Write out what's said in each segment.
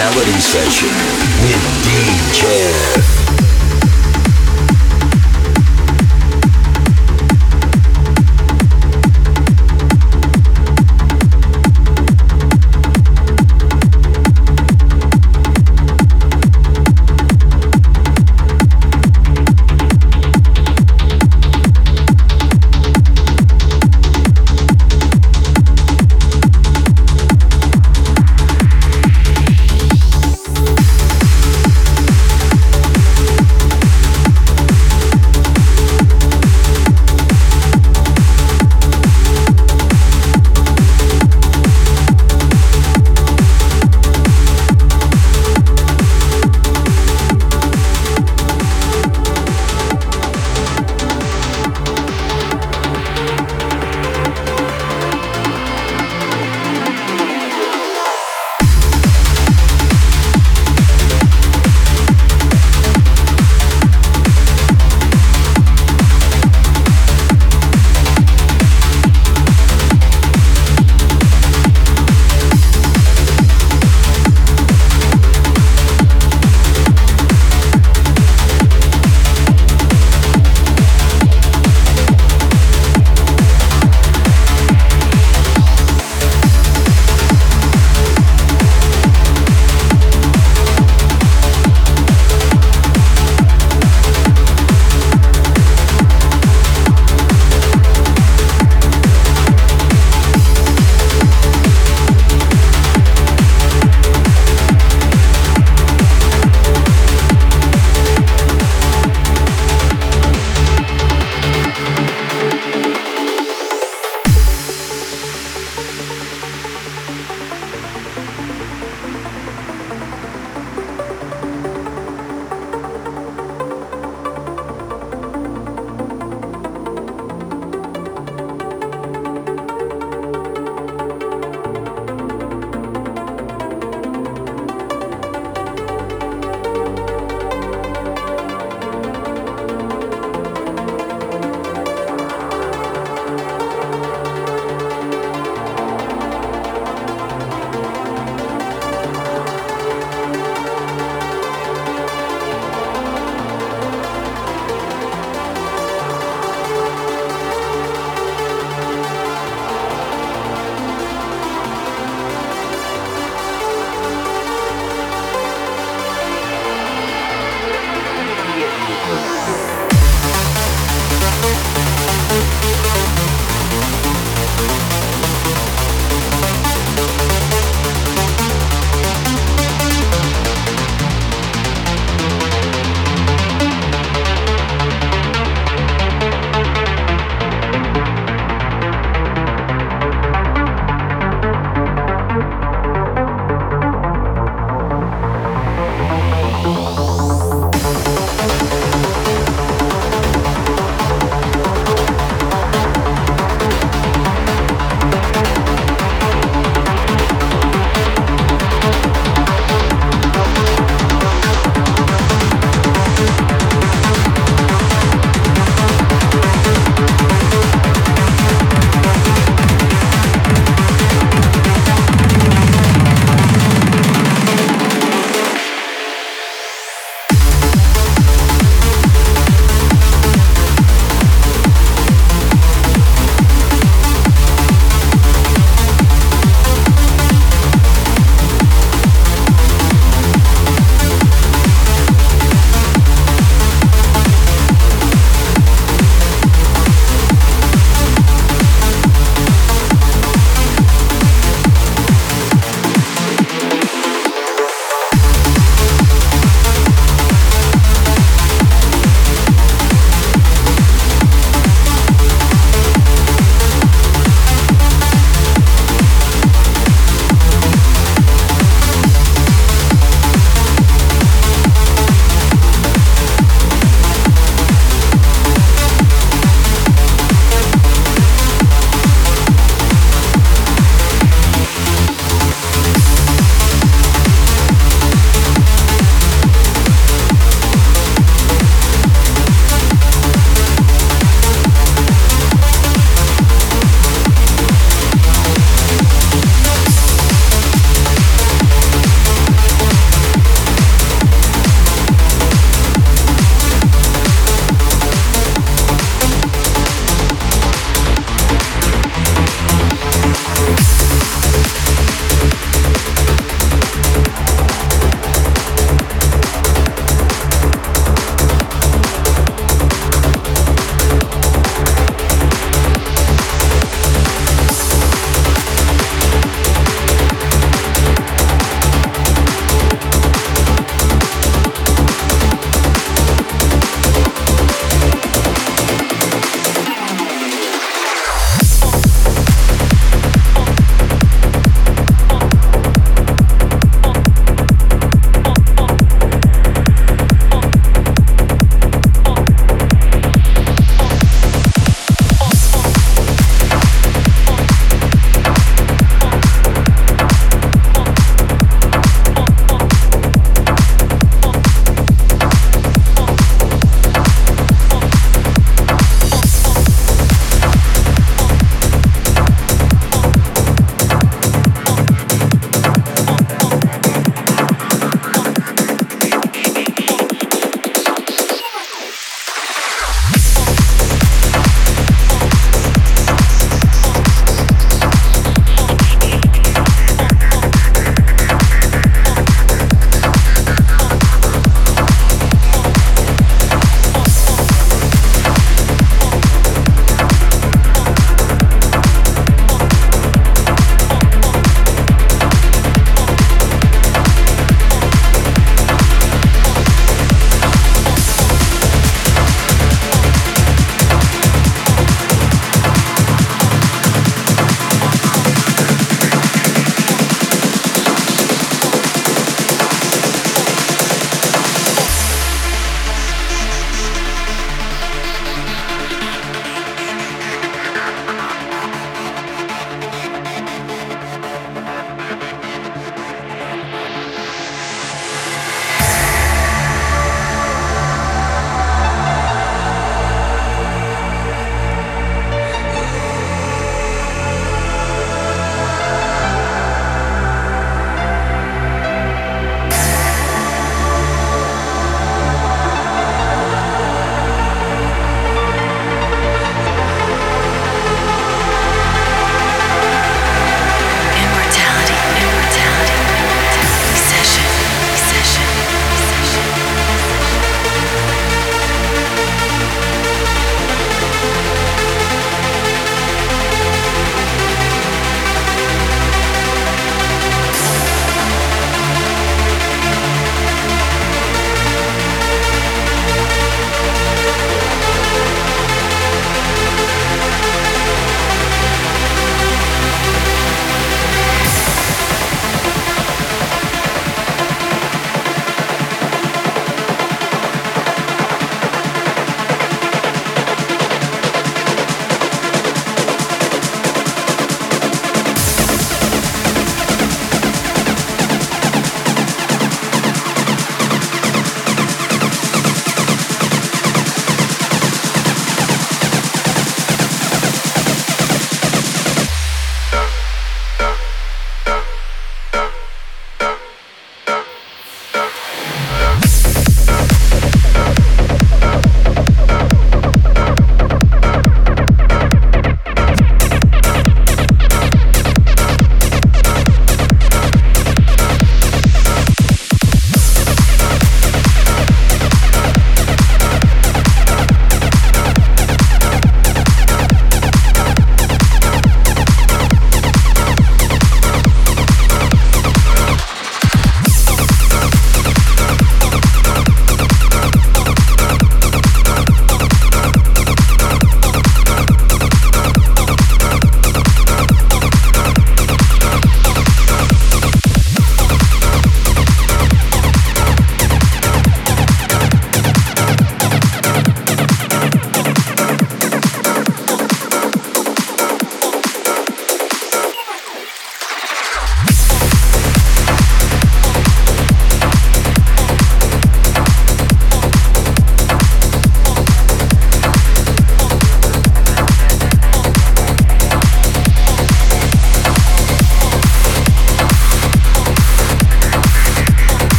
Immortality Session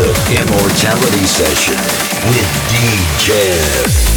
of Immortality Session with DJ.